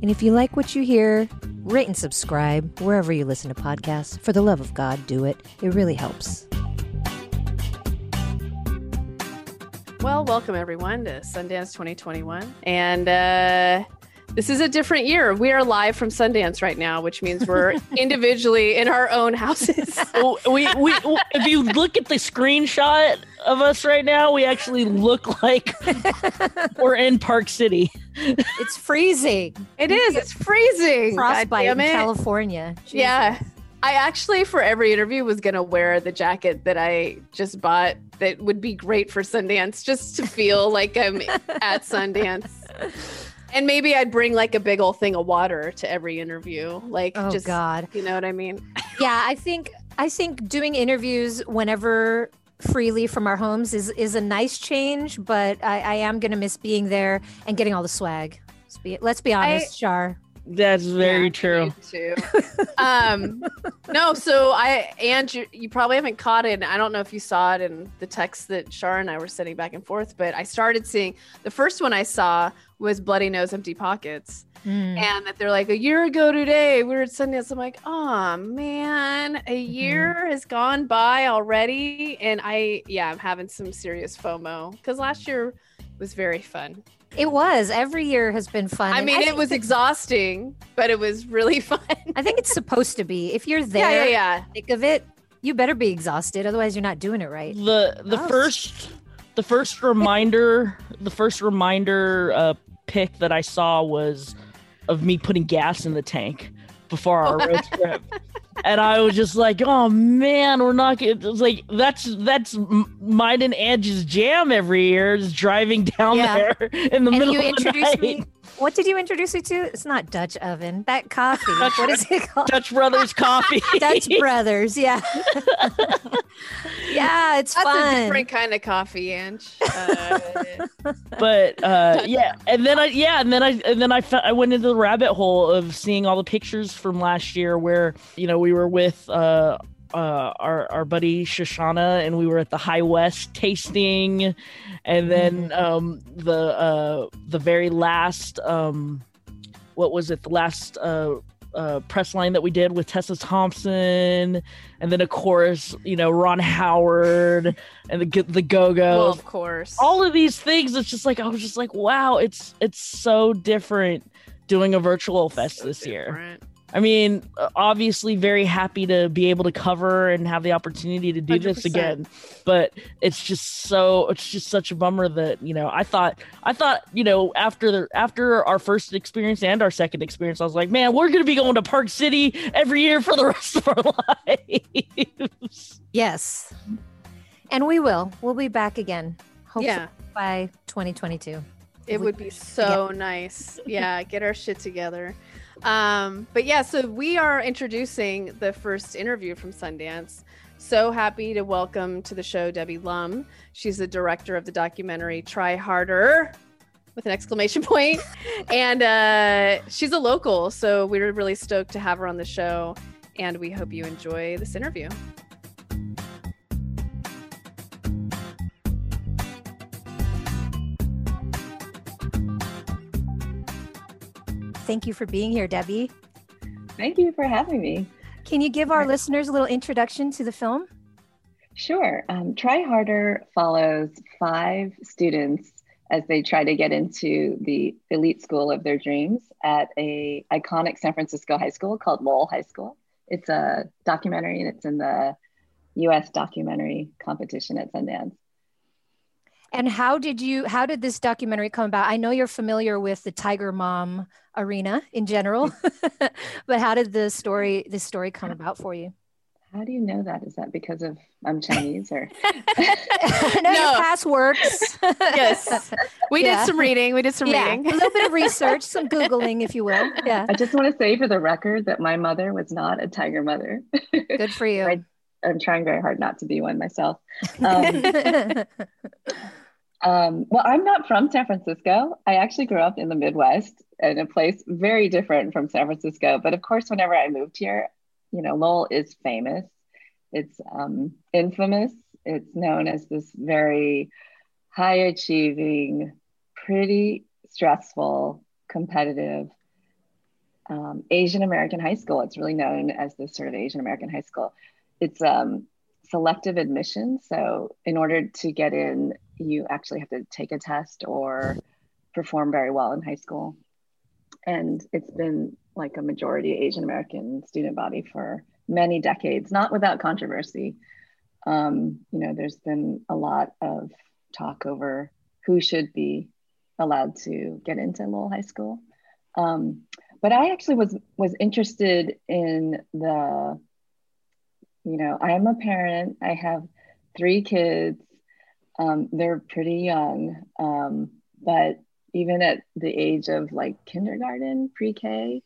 And if you like what you hear, rate and subscribe wherever you listen to podcasts. For the love of God, do it. It really helps. Well, welcome everyone to Sundance 2021. And uh, this is a different year. We are live from Sundance right now, which means we're individually in our own houses. Oh, we, we, if you look at the screenshot of us right now, we actually look like we're in Park City. It's freezing. It is. It's freezing. Frostbite in damn it. California. Yeah. I actually, for every interview, was going to wear the jacket that I just bought that would be great for Sundance just to feel like I'm at Sundance. And maybe I'd bring like a big old thing of water to every interview. Like, Oh just, God. you know what I mean? Yeah, I think I think doing interviews whenever freely from our homes is is a nice change, but I, I am gonna miss being there and getting all the swag. Let's be, let's be honest, Char. That's very Yeah, true. Too. um, no, so I and you, you probably haven't caught it. and I don't know if you saw it in the text that Shar and I were sending back and forth, but I started seeing the first one I saw was Bloody Nose Empty Pockets. Mm. And that they're like a year ago today, we were at Sundance. I'm like, oh man, a year has gone by already. And I, yeah, I'm having some serious FOMO because last year was very fun. It was. Every year has been fun. I and mean, it was exhausting, but it was really fun. I think it's supposed to be. If you're there, yeah, yeah. thick of it, you better be exhausted. Otherwise, you're not doing it right. The the Oh. first the first reminder the first reminder uh, pic that I saw was of me putting gas in the tank before our road trip. And I was just like, "Oh man, we're not." It was like that's that's mine and Ange's jam every year is driving down Yeah. there in the And middle you of the introduced night. me. What did you introduce me to? It's not Dutch oven. That coffee. what is it called? Dutch Brothers Coffee. Dutch Brothers. Yeah. yeah, it's That's fun. a different kind of coffee, Ange. Uh, but uh yeah and then i yeah and then i and then i fe- i went into the rabbit hole of seeing all the pictures from last year where you know we were with uh uh, our our buddy Shoshana, and we were at the High West tasting, and then um, the uh, the very last um, what was it? The last uh, uh, press line that we did with Tessa Thompson, and then of course you know Ron Howard and the the Go Go's well, of course. all of these things it's just like i was just like wow it's it's so different doing a virtual fest So this year different. I mean obviously very happy to be able to cover and have the opportunity to do this 100%. again but it's just so it's just such a bummer that you know i thought i thought you know after the after our first experience and our second experience i was like man we're gonna be going to park city every year for the rest of our lives yes. And we will. We'll be back again. Hopefully Yeah, by 2022. it we would be so nice. Yeah, get our shit together. Um, but yeah, so we are introducing the first interview from Sundance. So happy to welcome to the show Debbie Lum. She's the director of the documentary Try Harder with an exclamation point. and uh, she's a local, so we're really stoked to have her on the show. And we hope you enjoy this interview. Thank you for being here, Debbie. Thank you for having me. Can you give our listeners a little introduction to the film? Sure. Um, Try Harder follows five students as they try to get into the elite school of their dreams at a iconic San Francisco high school called Lowell High School. It's a documentary and it's in the U.S. documentary competition at Sundance. And how did you how did this documentary come about? I know you're familiar with the Tiger Mom arena in general, but how did the story this story come about for you? How do you know that? Is that because of I'm Chinese or? I know No. your past works. Yes. We Yeah. did some reading. We did some yeah, reading. a little bit of research, some googling, if you will. Yeah, I just want to say for the record that my mother was not a tiger mother. good for you. I- I'm trying very hard not to be one myself. Um, um, well, I'm not from San Francisco. I actually grew up in the Midwest in a place very different from San Francisco. But of course, whenever I moved here, you know, Lowell is famous. It's um, infamous. It's known as this very high achieving, pretty stressful, competitive um, Asian American high school. It's really known as this sort of Asian American high school. It's um, selective admission. So, in order to get in, you actually have to take a test or perform very well in high school. And it's been like a majority Asian American student body for many decades, not without controversy. Um, you know, there's been a lot of talk over who should be allowed to get into Lowell High School. Um, but I actually was was interested in the, you know, I'm a parent. I have three kids. Um, they're pretty young, um, but even at the age of like kindergarten, pre-K,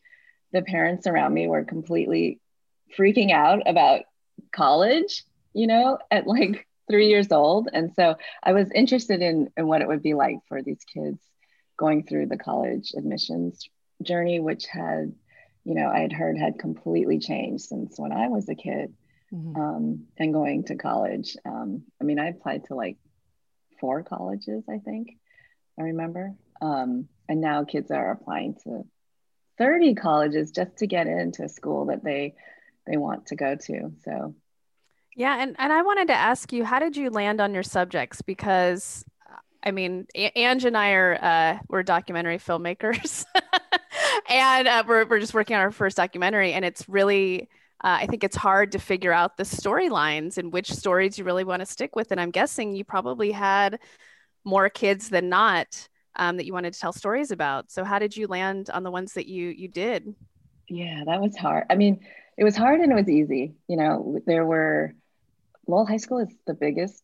the parents around me were completely freaking out about college. You know, at like three years old, and so I was interested in in what it would be like for these kids going through the college admissions journey, which had, you know, I had heard had completely changed since when I was a kid mm-hmm. um, and going to college. Um, I mean, I applied to like four colleges, I think, I remember. Um, and now kids are applying to 30 colleges just to get into a school that they they want to go to. So yeah, and, and I wanted to ask you, how did you land on your subjects? Because I mean, Ange and I are uh, we're documentary filmmakers, and uh, we're we're just working on our first documentary, and it's really. Uh, I think it's hard to figure out the storylines and which stories you really want to stick with. And I'm guessing you probably had more kids than not um, that you wanted to tell stories about. So how did you land on the ones that you you did? Yeah, that was hard. I mean, it was hard and it was easy. You know, there were Lowell High School is the biggest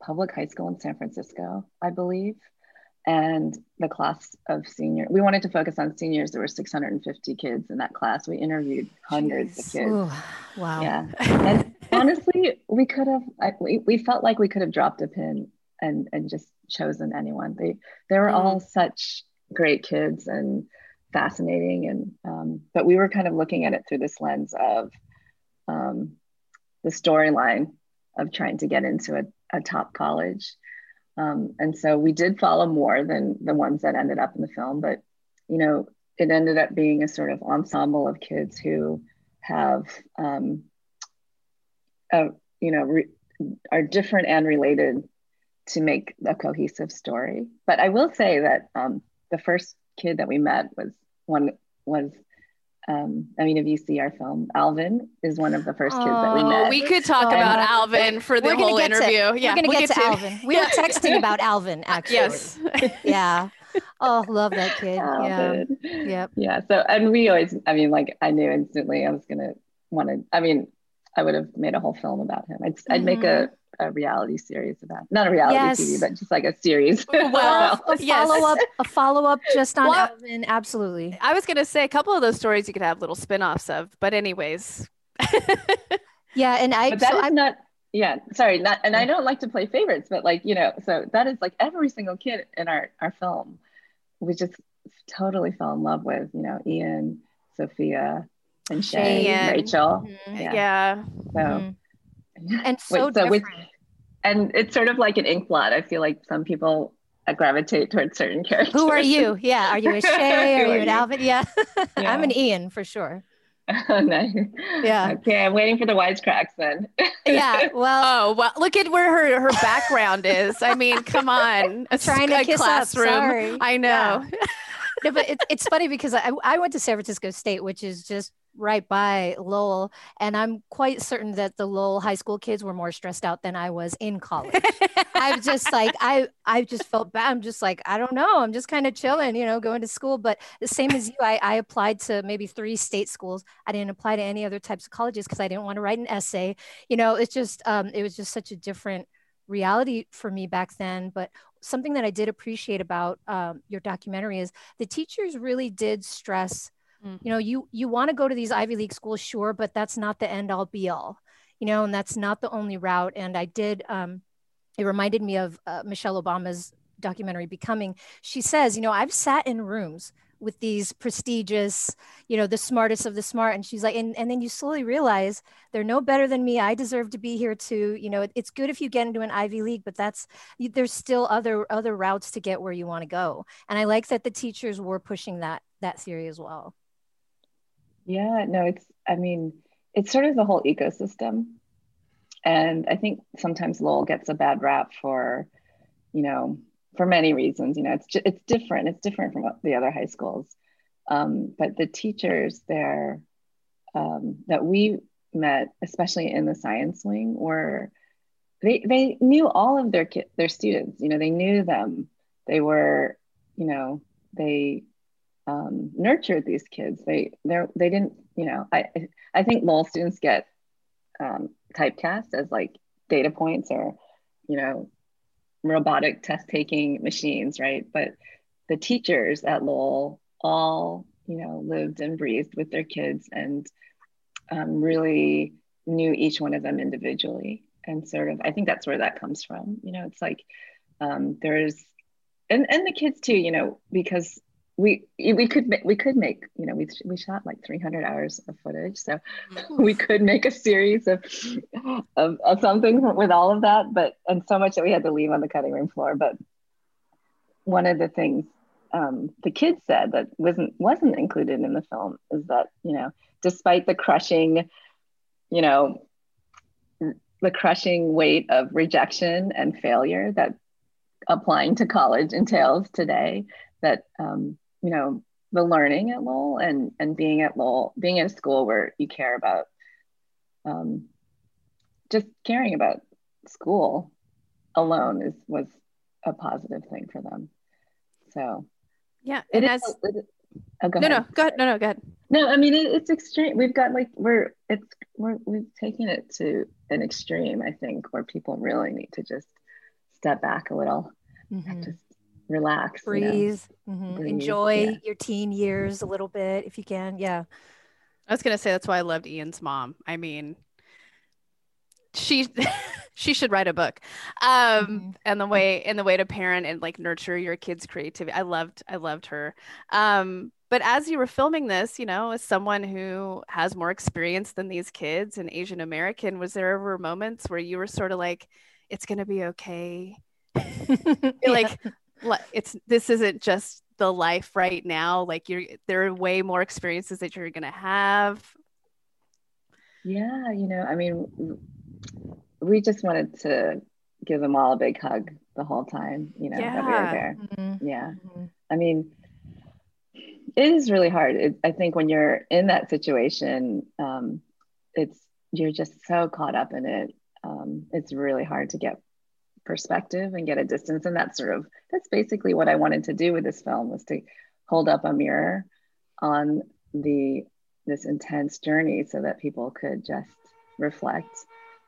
public high school in San Francisco, I believe. And the class of senior, we wanted to focus on seniors. There were 650 kids in that class. We interviewed hundreds Jeez. of kids. Ooh, wow. Yeah. And honestly, we could have, we, we felt like we could have dropped a pin and, and just chosen anyone. They, they were mm. all such great kids and fascinating. And, um, but we were kind of looking at it through this lens of um, the storyline of trying to get into a a top college. Um, and so we did follow more than the ones that ended up in the film, but you know, it ended up being a sort of ensemble of kids who have, um, a, you know, re- are different and related to make a cohesive story. But I will say that um, the first kid that we met was one was um, I mean, if you see our film, Alvin is one of the first kids that we met. We could talk so, about Alvin for the whole interview. To, yeah, we're gonna we'll get, get, to, Alvin. We were texting about Alvin actually. Yes. yeah. Oh, love that kid. Alvin. Yeah. Yep. Yeah. So, and we always, I mean, like I knew instantly I was gonna want to. I mean, I would have made a whole film about him. I'd, mm-hmm. I'd make a mm-hmm a reality series about not a reality yes. TV, but just like a series. Well, a yes. follow up, a follow up just on well, Alvin. Absolutely. I was gonna say a couple of those stories you could have little spin offs of, but anyways. yeah, and I. But that so is I'm not. Yeah, sorry, not, and I don't like to play favorites, but like you know, so that is like every single kid in our our film, we just totally fell in love with. You know, Ian, Sophia, and Shay, and Rachel. Mm-hmm. Yeah. yeah. So. Mm-hmm and so, Wait, so with, and it's sort of like an ink blot. I feel like some people gravitate towards certain characters. Who are you? Yeah, are you a Shay? are you an Alvin? Yeah, yeah. I'm an Ian for sure. nice. Yeah. Okay, I'm waiting for the wisecracks then. yeah. Well. Oh well, look at where her her background is. I mean, come on, a, trying to kiss classroom. Up, sorry. I know. Yeah. no, but it's it's funny because I I went to San Francisco State, which is just right by Lowell. And I'm quite certain that the Lowell high school kids were more stressed out than I was in college. I'm just like, I, I just felt bad. I'm just like, I don't know. I'm just kind of chilling, you know, going to school. But the same as you, I, I applied to maybe three state schools. I didn't apply to any other types of colleges because I didn't want to write an essay. You know, it's just, um, it was just such a different reality for me back then. But something that I did appreciate about um, your documentary is the teachers really did stress Mm-hmm. You know, you you want to go to these Ivy League schools, sure, but that's not the end all be all. you know, and that's not the only route. And I did, um, it reminded me of uh, Michelle Obama's documentary Becoming. She says, you know, I've sat in rooms with these prestigious, you know, the smartest of the smart. And she's like, and, and then you slowly realize they're no better than me. I deserve to be here too. You know, it, it's good if you get into an Ivy League, but that's there's still other other routes to get where you want to go. And I like that the teachers were pushing that that theory as well. Yeah, no, it's I mean, it's sort of the whole ecosystem. And I think sometimes Lowell gets a bad rap for, you know, for many reasons. You know, it's it's different. It's different from the other high schools. Um, but the teachers there um, that we met, especially in the science wing, were they they knew all of their ki- their students. You know, they knew them. They were, you know, they um, nurtured these kids. They they they didn't. You know, I I think Lowell students get um, typecast as like data points or, you know, robotic test taking machines, right? But the teachers at Lowell all, you know, lived and breathed with their kids and um, really knew each one of them individually. And sort of, I think that's where that comes from. You know, it's like um, there's, and, and the kids too, you know, because we we could we could make you know we we shot like 300 hours of footage so we could make a series of, of of something with all of that but and so much that we had to leave on the cutting room floor but one of the things um, the kids said that wasn't wasn't included in the film is that you know despite the crushing you know the crushing weight of rejection and failure that applying to college entails today that um, you know the learning at Lowell and and being at Lowell, being in a school where you care about um, just caring about school alone is was a positive thing for them. So yeah, and as it, oh, no, no, go ahead. No, no, go ahead. No, I mean it, it's extreme. We've got like we're it's we're we've taken it to an extreme. I think where people really need to just step back a little, mm-hmm. just relax, breathe, you know? mm-hmm. breathe enjoy yeah. your teen years a little bit if you can. Yeah. I was gonna say that's why I loved Ian's mom. I mean, she she should write a book um mm-hmm. and the way and the way to parent and like nurture your kids creativity i loved i loved her um but as you were filming this you know as someone who has more experience than these kids and asian american was there ever moments where you were sort of like it's going to be okay like it's this isn't just the life right now like you're there are way more experiences that you're gonna have yeah you know i mean we just wanted to give them all a big hug the whole time you know yeah. that we were there mm-hmm. yeah mm-hmm. i mean it is really hard it, i think when you're in that situation um, it's you're just so caught up in it um, it's really hard to get perspective and get a distance and that's sort of that's basically what i wanted to do with this film was to hold up a mirror on the this intense journey so that people could just reflect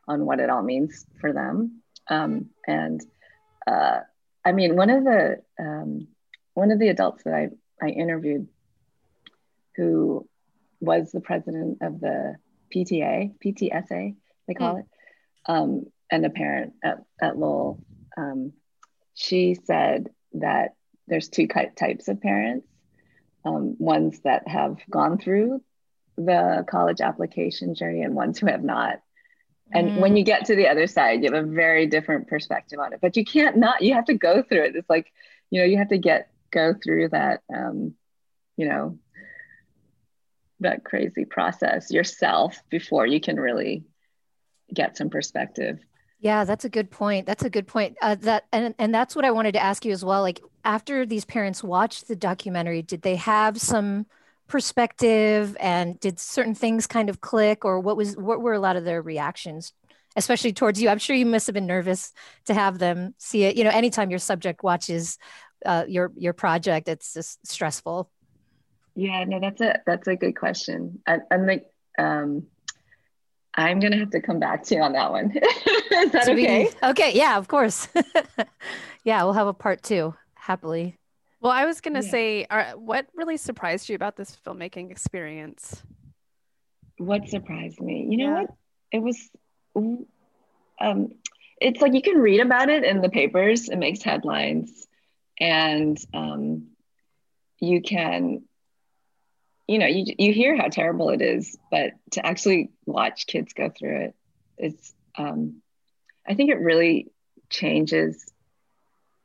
on what it all means for them um, and uh, i mean one of the um, one of the adults that i i interviewed who was the president of the pta ptsa they call mm. it um, and a parent at, at Lowell, um, she said that there's two types of parents um, ones that have gone through the college application journey and ones who have not. And mm. when you get to the other side, you have a very different perspective on it. But you can't not, you have to go through it. It's like, you know, you have to get, go through that, um, you know, that crazy process yourself before you can really get some perspective. Yeah, that's a good point. That's a good point. Uh, that and and that's what I wanted to ask you as well. Like after these parents watched the documentary, did they have some perspective and did certain things kind of click or what was what were a lot of their reactions especially towards you i'm sure you must have been nervous to have them see it you know anytime your subject watches uh, your your project it's just stressful yeah no that's a that's a good question I, i'm like um I'm gonna have to come back to you on that one. Is that okay? okay, yeah, of course. yeah, we'll have a part two happily. Well, I was gonna yeah. say, are, what really surprised you about this filmmaking experience? What surprised me? You know yeah. what? It was um, it's like you can read about it in the papers, it makes headlines, and um, you can, you know, you, you hear how terrible it is, but to actually watch kids go through it, it's, um, I think it really changes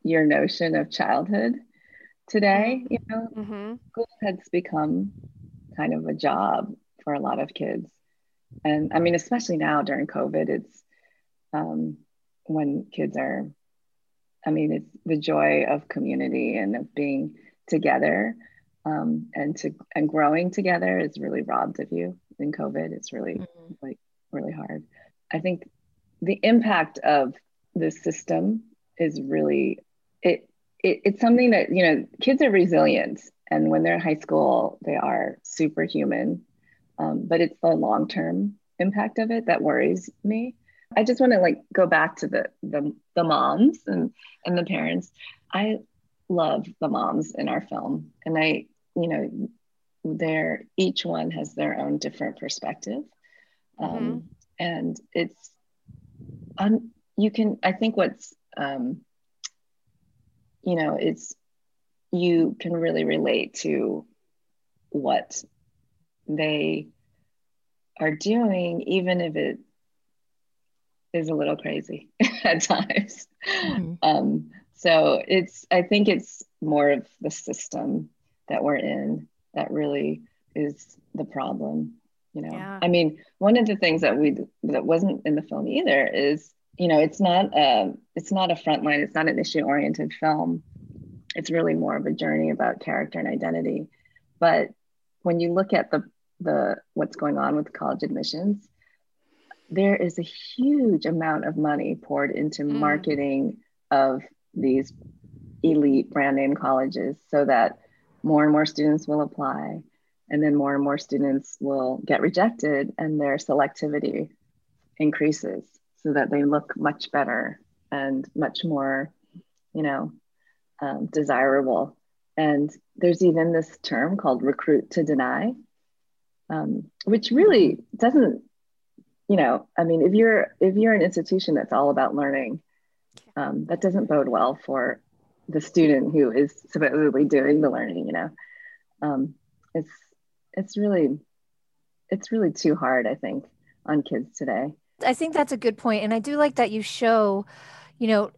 your notion of childhood today. You know, mm-hmm. school has become kind of a job for a lot of kids. And I mean, especially now during COVID, it's um, when kids are, I mean, it's the joy of community and of being together um, and to and growing together is really robbed of you in COVID. It's really mm-hmm. like really hard. I think the impact of the system is really it, it it's something that you know kids are resilient and when they're in high school they are superhuman um, but it's the long term impact of it that worries me i just want to like go back to the, the the moms and and the parents i love the moms in our film and i you know they're each one has their own different perspective um, mm-hmm. and it's un, you can i think what's um, you know it's you can really relate to what they are doing, even if it is a little crazy at times. Mm-hmm. Um, so it's, I think it's more of the system that we're in that really is the problem. You know, yeah. I mean, one of the things that we that wasn't in the film either is, you know, it's not a it's not a frontline, it's not an issue oriented film. It's really more of a journey about character and identity. But when you look at the the what's going on with college admissions, there is a huge amount of money poured into mm. marketing of these elite brand name colleges so that more and more students will apply and then more and more students will get rejected and their selectivity increases so that they look much better and much more you know um, desirable. And there's even this term called recruit to deny um, which really doesn't you know i mean if you're if you're an institution that's all about learning um, that doesn't bode well for the student who is supposedly doing the learning you know. Um, it's it's really it's really too hard i think on kids today. I think that's a good point and i do like that you show you know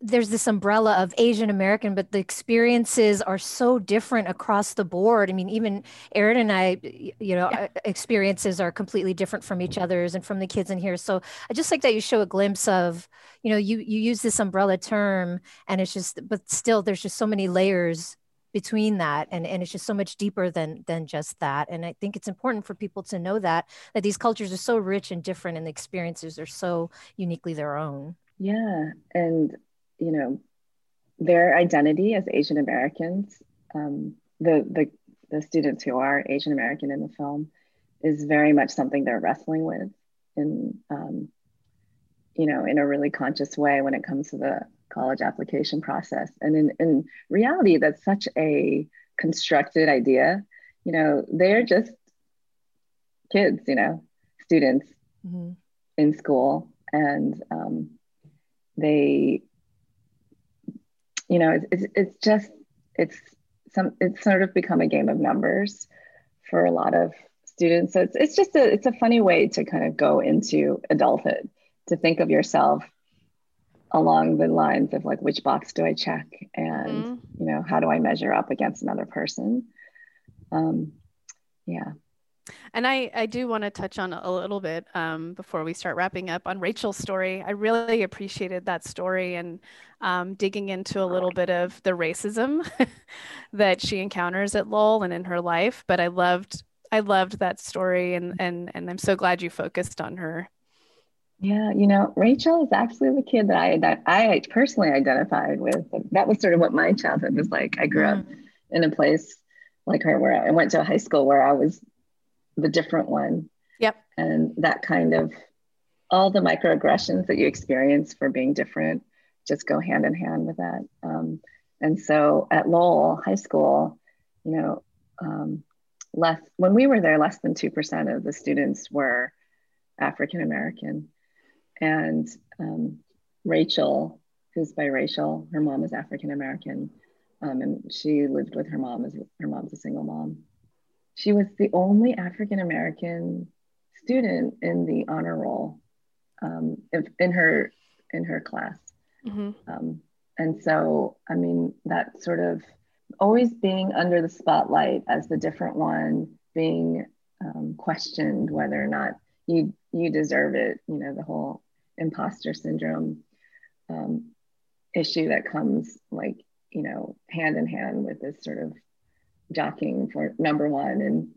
there's this umbrella of Asian American, but the experiences are so different across the board. I mean, even Erin and I, you know, yeah. experiences are completely different from each mm-hmm. other's and from the kids in here. So I just like that you show a glimpse of, you know, you you use this umbrella term, and it's just, but still, there's just so many layers between that and, and it's just so much deeper than than just that and i think it's important for people to know that that these cultures are so rich and different and the experiences are so uniquely their own yeah. And, you know, their identity as Asian Americans, um, the, the, the students who are Asian American in the film is very much something they're wrestling with in, um, you know, in a really conscious way when it comes to the college application process. And in, in reality, that's such a constructed idea. You know, they're just kids, you know, students mm-hmm. in school. And um, they you know it's, it's, it's just it's some it's sort of become a game of numbers for a lot of students. So it's, it's just a it's a funny way to kind of go into adulthood to think of yourself along the lines of like which box do i check and mm-hmm. you know how do i measure up against another person? Um yeah and I, I do want to touch on a little bit um, before we start wrapping up on Rachel's story. I really appreciated that story and um, digging into a little bit of the racism that she encounters at Lowell and in her life. But I loved I loved that story and and and I'm so glad you focused on her. Yeah, you know, Rachel is actually the kid that I that I personally identified with. That was sort of what my childhood was like. I grew mm. up in a place like her where I went to a high school where I was the different one. Yep. And that kind of all the microaggressions that you experience for being different just go hand in hand with that. Um, and so at Lowell High School, you know, um, less when we were there, less than two percent of the students were African American, and um, Rachel, who's biracial. Her mom is African American, um, and she lived with her mom as her mom's a single mom. She was the only African American student in the honor roll um, in her in her class. Mm-hmm. Um, and so, I mean, that sort of always being under the spotlight as the different one, being um, questioned whether or not you you deserve it. You know, the whole imposter syndrome um, issue that comes like you know hand in hand with this sort of jockeying for number one and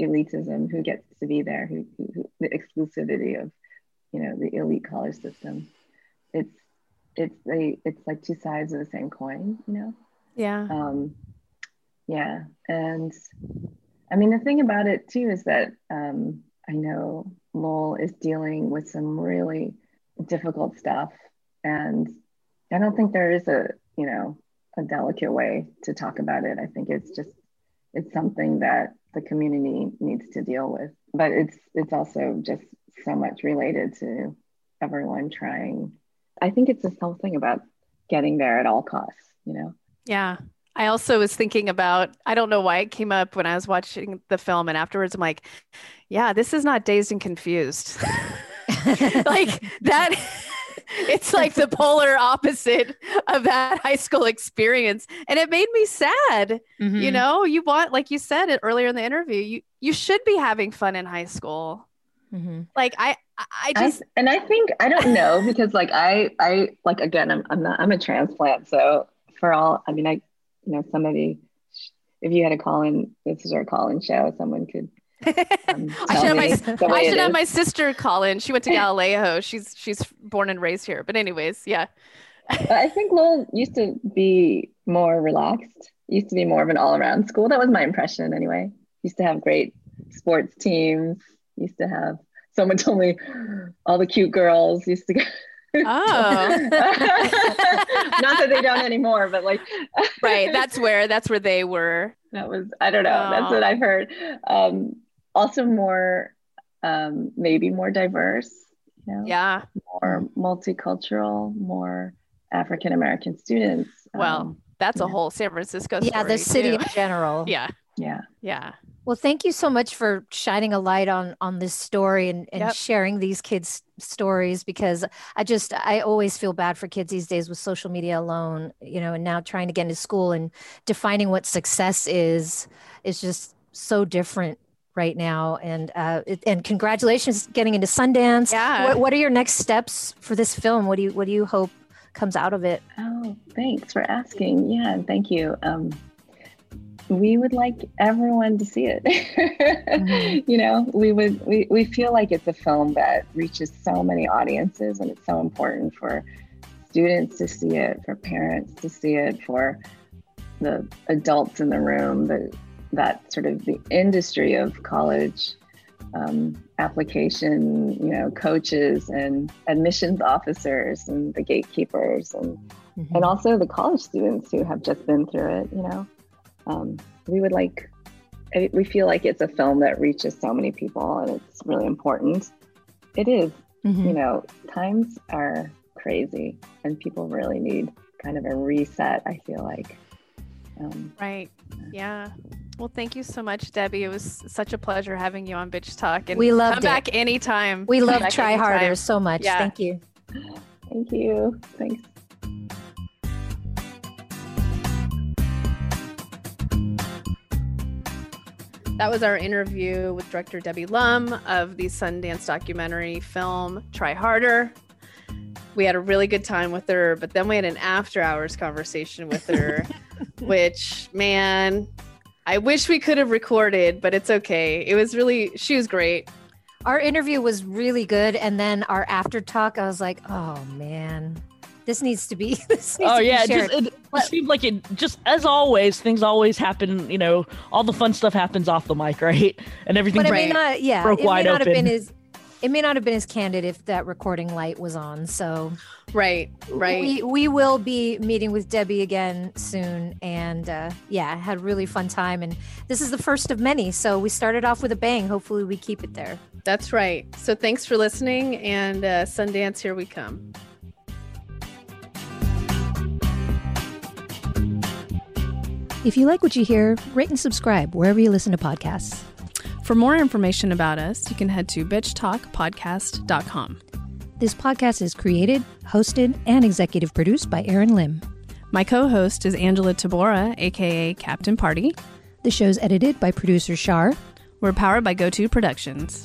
elitism who gets to be there who, who, the exclusivity of you know the elite college system. It's it's they it's like two sides of the same coin you know? Yeah. Um yeah. And i mean the thing about it too is that um i know lowell is dealing with some really difficult stuff. And i don't think there is a you know a delicate way to talk about it. I think it's just it's something that the community needs to deal with but it's it's also just so much related to everyone trying. I think it's this whole thing about getting there at all costs you know? Yeah. I also was thinking about i don't know why it came up when i was watching the film and afterwards i'm like yeah this is not dazed and confused. Like that it's like the polar opposite of that high school experience and it made me sad mm-hmm. you know you want like you said it earlier in the interview you you should be having fun in high school mm-hmm. like i i just I, and i think i don't know because like i i like again i'm, I'm not i'm a transplant so for all i mean i you know somebody if you had a call in this is our call in show someone could I should, have my, I should have my sister call in. She went to Galileo. She's she's born and raised here. But anyways, yeah. I think Lowell used to be more relaxed. Used to be more of an all-around school. That was my impression, anyway. Used to have great sports teams. Used to have. Someone told me all the cute girls used to go. Oh, not that they don't anymore, but like, right. That's where that's where they were. That was I don't know. Oh. That's what I've heard. Um, also more um, maybe more diverse you know? yeah more multicultural more african american students well um, that's a whole san francisco yeah the city too. in general yeah yeah yeah well thank you so much for shining a light on on this story and, and yep. sharing these kids stories because i just i always feel bad for kids these days with social media alone you know and now trying to get into school and defining what success is is just so different right now. And uh, and congratulations getting into Sundance. Yeah. What, what are your next steps for this film? What do you what do you hope comes out of it? Oh, thanks for asking. Yeah, thank you. Um, we would like everyone to see it. mm-hmm. You know, we would we, we feel like it's a film that reaches so many audiences and it's so important for students to see it, for parents to see it, for the adults in the room, the that sort of the industry of college um, application, you know, coaches and admissions officers and the gatekeepers and mm-hmm. and also the college students who have just been through it. You know, um, we would like we feel like it's a film that reaches so many people and it's really important. It is. Mm-hmm. You know, times are crazy and people really need kind of a reset. I feel like. Um, right. Yeah. Well, thank you so much, Debbie. It was such a pleasure having you on Bitch Talk. And we love come back anytime. We love Try anytime. Harder so much. Yeah. Thank you. Thank you. Thanks. That was our interview with director Debbie Lum of the Sundance documentary film Try Harder. We had a really good time with her, but then we had an after hours conversation with her, which, man, I wish we could have recorded, but it's okay. It was really, she was great. Our interview was really good. And then our after talk, I was like, oh man, this needs to be. Needs oh, yeah. It, just, it, it seemed like it just, as always, things always happen, you know, all the fun stuff happens off the mic, right? And everything but it may not, yeah, broke it wide may not open. Have been as, it may not have been as candid if that recording light was on. So right, right. We we will be meeting with Debbie again soon, and uh, yeah, had a really fun time. And this is the first of many, so we started off with a bang. Hopefully, we keep it there. That's right. So thanks for listening, and uh, Sundance, here we come. If you like what you hear, rate and subscribe wherever you listen to podcasts. For more information about us, you can head to bitchtalkpodcast.com. This podcast is created, hosted, and executive produced by Erin Lim. My co host is Angela Tabora, aka Captain Party. The show's edited by producer Shar. We're powered by GoTo Productions.